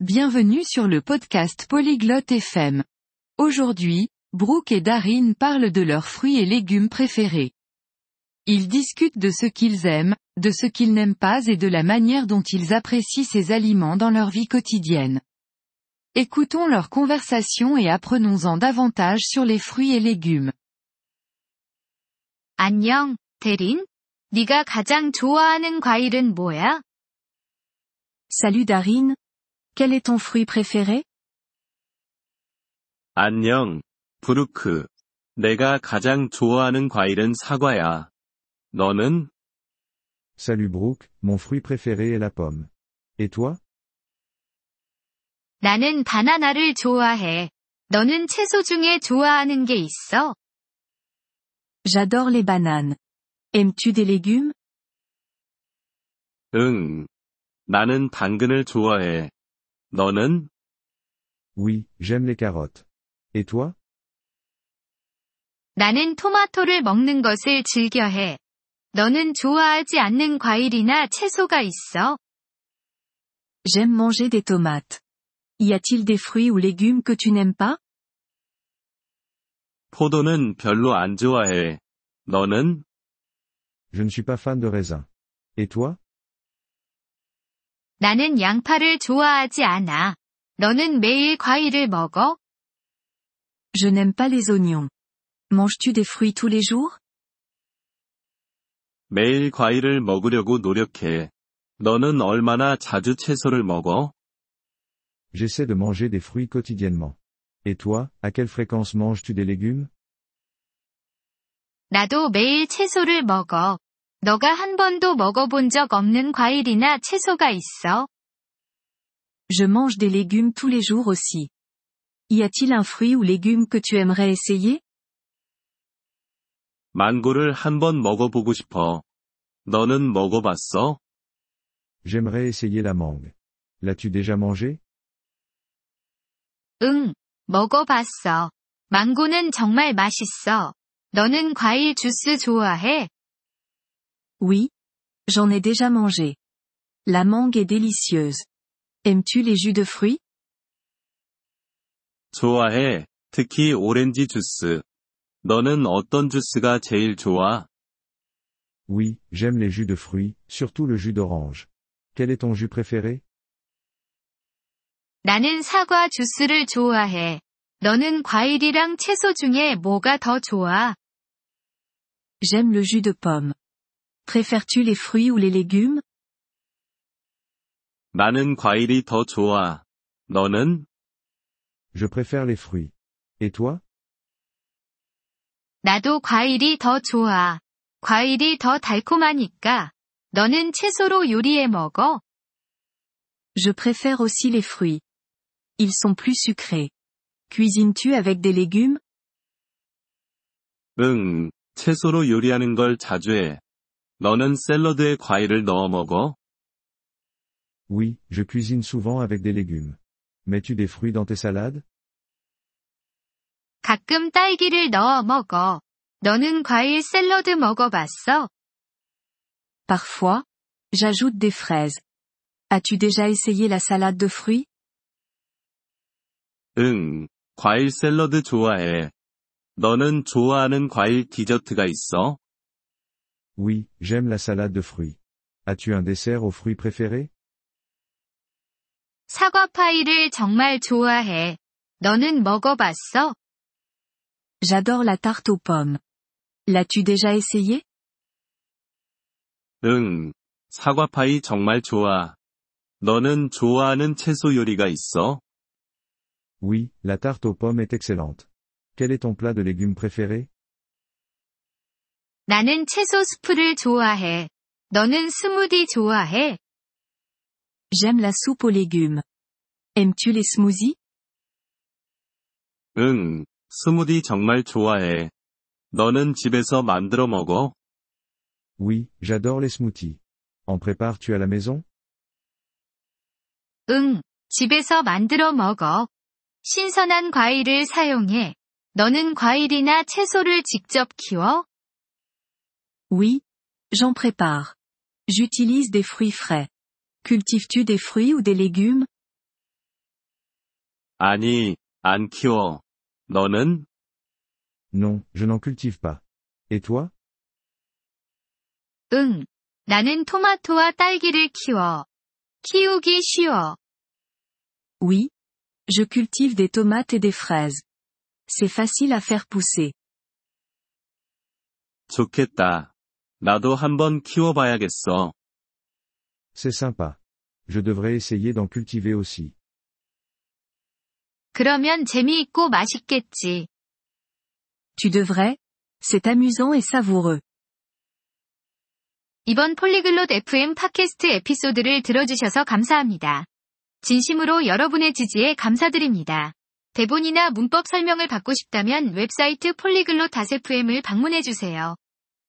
Bienvenue sur le podcast Polyglotte FM. Aujourd'hui, Brooke et Darin parlent de leurs fruits et légumes préférés. Ils discutent de ce qu'ils aiment, de ce qu'ils n'aiment pas et de la manière dont ils apprécient ces aliments dans leur vie quotidienne. Écoutons leur conversation et apprenons-en davantage sur les fruits et légumes. 안녕, 대린. 네가 가장 좋아하는 과일은 뭐야? Salut Darin. Quel est ton fruit préféré 안녕, 브루크. 내가 가장 좋아하는 과일은 사과야. 너는? Salut Brooke, mon fruit préféré est la pomme. Et toi 나는 바나나를 좋아해. 너는 채소 중에 좋아하는 게 있어? J'adore les bananes. Aimes-tu des légumes 응. 나는 당근을 좋아해. 너는? Oui, j'aime les carottes. Et toi 나는 토마토를 먹는 것을 즐겨해. 너는 좋아하지 않는 과일이나 채소가 있어? J'aime manger des tomates. Y a-t-il des fruits ou légumes que tu n'aimes pas 포도는 별로 안 좋아해. 너는? Je ne suis pas fan de raisin. Et toi 나는 양파를 좋아하지 않아. 너는 매일 과일을 먹어? Je n'aime pas les oignons. Manges-tu des fruits tous les jours 매일 과일을 먹으려고 노력해. 너는 얼마나 자주 채소를 먹어? J'essaie de manger des fruits quotidiennement. Et toi, à quelle fréquence manges-tu des légumes 나도 매일 채소를 먹어. 너가 한 번도 먹어본 적 없는 과일이나 채소가 있어? Je mange des légumes tous les jours aussi. Y a-t-il un fruit ou légume que tu aimerais essayer 망고를 한 번 먹어보고 싶어. 너는 먹어봤어? J'aimerais essayer la mangue. L'as-tu déjà mangé 응, 먹어봤어. 망고는 정말 맛있어. 너는 과일 주스 좋아해? Oui. J'en ai déjà mangé. La mangue est délicieuse. Aimes-tu les jus de fruits 좋아해. 특히 오렌지 주스. 너는 어떤 주스가 제일 좋아? Oui, j'aime les jus de fruits, surtout le jus d'orange. Quel est ton jus préféré 나는 사과 주스를 좋아해. 너는 과일이랑 채소 중에 뭐가 더 좋아? J'aime le jus de pomme. Préfères-tu les fruits ou les légumes 나는 과일이 더 좋아. 너는? Je préfère les fruits. Et toi 나도 과일이 더 좋아. 과일이 더 달콤하니까. 너는 채소로 요리해 먹어? Je préfère aussi les fruits. Ils sont plus sucrés. Cuisines-tu avec des légumes 응, 채소로 요리하는 걸 자주 해. 너는 샐러드에 과일을 넣어 먹어? Oui, je cuisine souvent avec des légumes. Mets-tu des fruits dans tes salades 가끔 딸기를 넣어 먹어. 너는 과일 샐러드 먹어봤어? Parfois, j'ajoute des fraises. As-tu déjà essayé la salade de fruits 응, 과일 샐러드 좋아해. 너는 좋아하는 과일 디저트가 있어? Oui, j'aime la salade de fruits. As-tu un dessert aux fruits préférés 사과 파이를 정말 좋아해. 너는 먹어봤어? J'adore la tarte aux pommes. L'as-tu déjà essayé 응, 사과파이 정말 좋아. 너는 좋아하는 채소 요리가 있어? Oui, la tarte aux pommes est excellente. Quel est ton plat de légumes préféré 나는 채소 스프를 좋아해. 너는 스무디 좋아해? J'aime la soupe aux légumes. Aimes-tu les smoothies 응, 스무디 정말 좋아해. 너는 집에서 만들어 먹어? Oui, j'adore les smoothies. En prépares-tu à la maison 응, 집에서 만들어 먹어. 신선한 과일을 사용해. 너는 과일이나 채소를 직접 키워? Oui. J'en prépare. J'utilise des fruits frais. Cultives-tu des fruits ou des légumes 아니, 안 키워. 너는? Non, je n'en cultive pas. Et toi 응. 나는 토마토와 딸기를 키워. 키우기 쉬워. Oui. Je cultive des tomates et des fraises. C'est facile à faire pousser. 좋겠다. 나도 한번 키워봐야겠어. C'est sympa. Je devrais essayer d'en cultiver aussi. 그러면 재미있고 맛있겠지. Tu devrais. C'est amusant et savoureux. 이번 폴리글롯 FM 팟캐스트 에피소드를 들어주셔서 감사합니다. 진심으로 여러분의 지지에 감사드립니다. 대본이나 문법 설명을 받고 싶다면 웹사이트 폴리글롯 FM을 방문해주세요.